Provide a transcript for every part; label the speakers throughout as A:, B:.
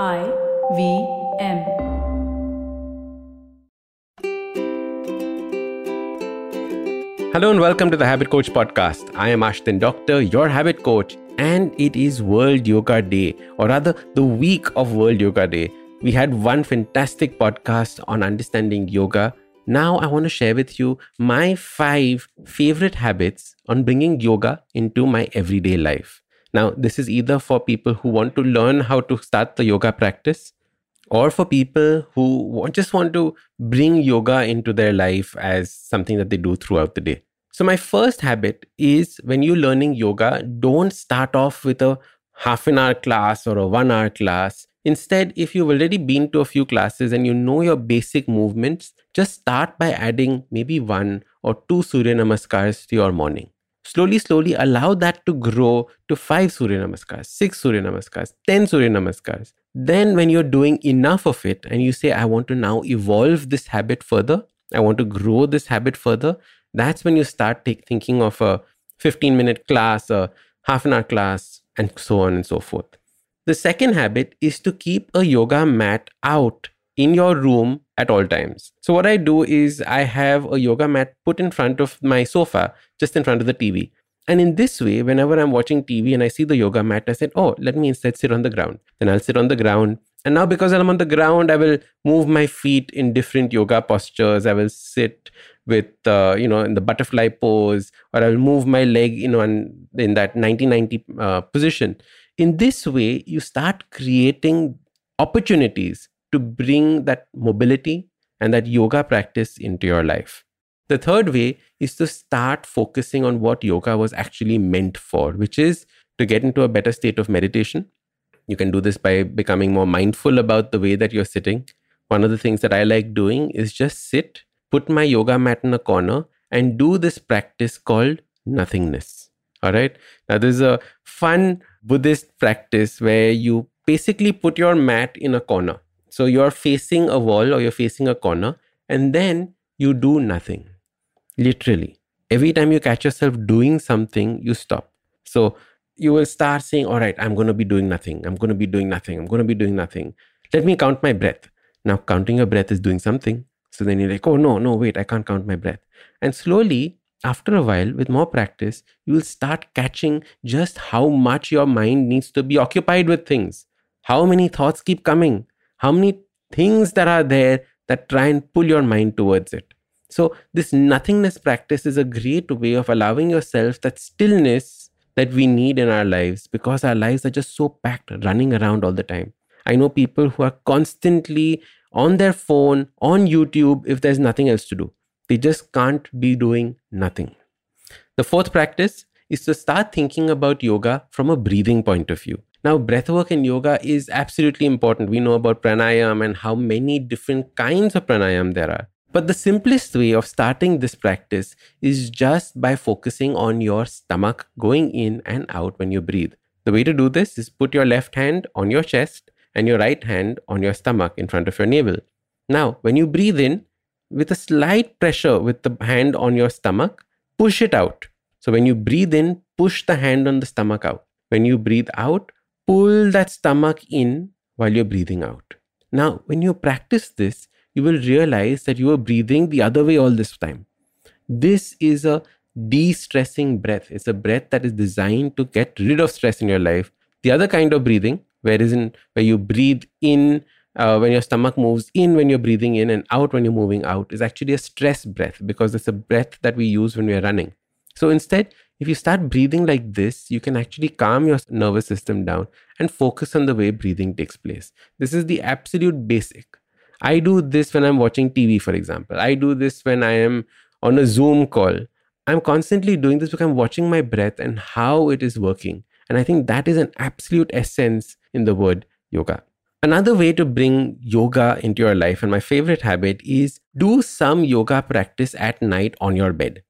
A: I V M.
B: Hello and welcome to the Habit Coach podcast. I am Ashdin Doctor, your habit coach, and it is World Yoga Day, or rather, the week of World Yoga Day. We had one fantastic podcast on understanding yoga. Now, I want to share with you my five favorite habits on bringing yoga into my everyday life. Now, this is either for people who want to learn how to start the yoga practice or for people who just want to bring yoga into their life as something that they do throughout the day. So, my first habit is when you're learning yoga, don't start off with a half an hour class or a one hour class. Instead, if you've already been to a few classes and you know your basic movements, just start by adding maybe one or two Surya Namaskars to your morning. Slowly, slowly allow that to grow to five Surya Namaskars, six Surya Namaskars, 10 Surya Namaskars. Then, when you're doing enough of it and you say, I want to now evolve this habit further, I want to grow this habit further, that's when you start take, thinking of a 15 minute class, a half an hour class, and so on and so forth. The second habit is to keep a yoga mat out in your room at all times. So, what I do is I have a yoga mat put in front of my sofa, just in front of the TV. And in this way, whenever I'm watching TV and I see the yoga mat, I said, oh, let me instead sit on the ground. Then I'll sit on the ground. And now, because I'm on the ground, I will move my feet in different yoga postures. I will sit with, uh, you know, in the butterfly pose, or I will move my leg, you know, in, that 90 uh, position. In this way, you start creating opportunities to bring that mobility and that yoga practice into your life. The third way is to start focusing on what yoga was actually meant for, which is to get into a better state of meditation. You can do this by becoming more mindful about the way that you're sitting. One of the things that I like doing is just sit, put my yoga mat in a corner, and do this practice called nothingness. All right. Now, this is a fun Buddhist practice where you basically put your mat in a corner so you're facing a wall or you're facing a corner, and then you do nothing. Literally. Every time you catch yourself doing something, you stop. So you will start saying, All right, I'm going to be doing nothing. I'm going to be doing nothing. I'm going to be doing nothing. Let me count my breath. Now, counting your breath is doing something. So then you're like, Oh, no, no, wait, I can't count my breath. And slowly, after a while, with more practice, you will start catching just how much your mind needs to be occupied with things. How many thoughts keep coming? How many things that are there that try and pull your mind towards it. So, this nothingness practice is a great way of allowing yourself that stillness that we need in our lives because our lives are just so packed, running around all the time. I know people who are constantly on their phone, on YouTube, if there's nothing else to do. They just can't be doing nothing. The fourth practice is to start thinking about yoga from a breathing point of view. Now, breathwork in yoga is absolutely important. We know about pranayam and how many different kinds of pranayam there are. But the simplest way of starting this practice is just by focusing on your stomach going in and out when you breathe. The way to do this is put your left hand on your chest and your right hand on your stomach in front of your navel. Now, when you breathe in, with a slight pressure with the hand on your stomach, push it out. So when you breathe in, push the hand on the stomach out. When you breathe out, pull that stomach in while you're breathing out. Now, when you practice this, you will realize that you are breathing the other way all this time. This is a de stressing breath. It's a breath that is designed to get rid of stress in your life. The other kind of breathing, where in where you breathe in uh, when your stomach moves in when you're breathing in and out when you're moving out, is actually a stress breath because it's a breath that we use when we're running. So instead, if you start breathing like this, you can actually calm your nervous system down and focus on the way breathing takes place. This is the absolute basic. I do this when I'm watching TV, for example. I do this when I am on a Zoom call. I'm constantly doing this because I'm watching my breath and how it is working. And I think that is an absolute essence in the word yoga. Another way to bring yoga into your life, and my favorite habit, is do some yoga practice at night on your bed.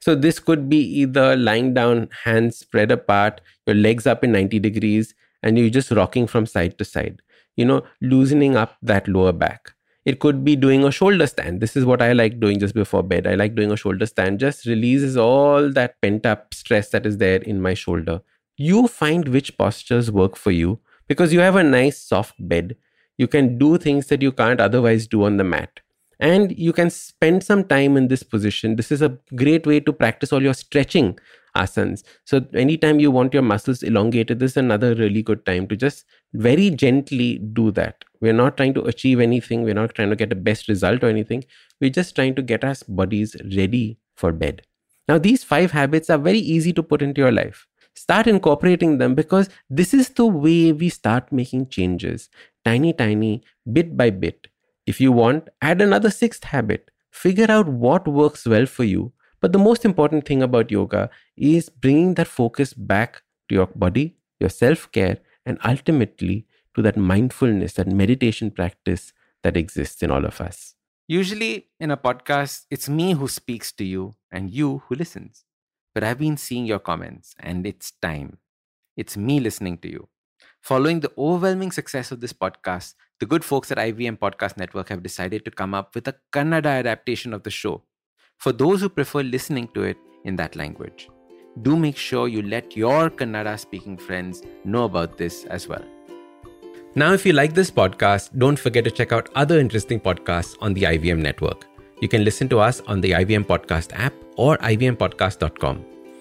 B: So this could be either lying down, hands spread apart, your legs up in 90 degrees, and you're just rocking from side to side, you know, loosening up that lower back. It could be doing a shoulder stand. This is what I like doing just before bed. I like doing a shoulder stand, just releases all that pent up stress that is there in my shoulder. You find which postures work for you, because you have a nice soft bed. You can do things that you can't otherwise do on the mat. And you can spend some time in this position. This is a great way to practice all your stretching asanas. So, anytime you want your muscles elongated, this is another really good time to just very gently do that. We're not trying to achieve anything, we're not trying to get the best result or anything. We're just trying to get our bodies ready for bed. Now, these five habits are very easy to put into your life. Start incorporating them because this is the way we start making changes tiny, tiny, bit by bit. If you want, add another sixth habit. Figure out what works well for you. But the most important thing about yoga is bringing that focus back to your body, your self care, and ultimately to that mindfulness, that meditation practice that exists in all of us.
C: Usually in a podcast, it's me who speaks to you and you who listens. But I've been seeing your comments and it's time. It's me listening to you. Following the overwhelming success of this podcast, the good folks at IVM Podcast Network have decided to come up with a Kannada adaptation of the show for those who prefer listening to it in that language. Do make sure you let your Kannada speaking friends know about this as well.
B: Now, if you like this podcast, don't forget to check out other interesting podcasts on the IVM network. You can listen to us on the IVM Podcast app or ivmpodcast.com.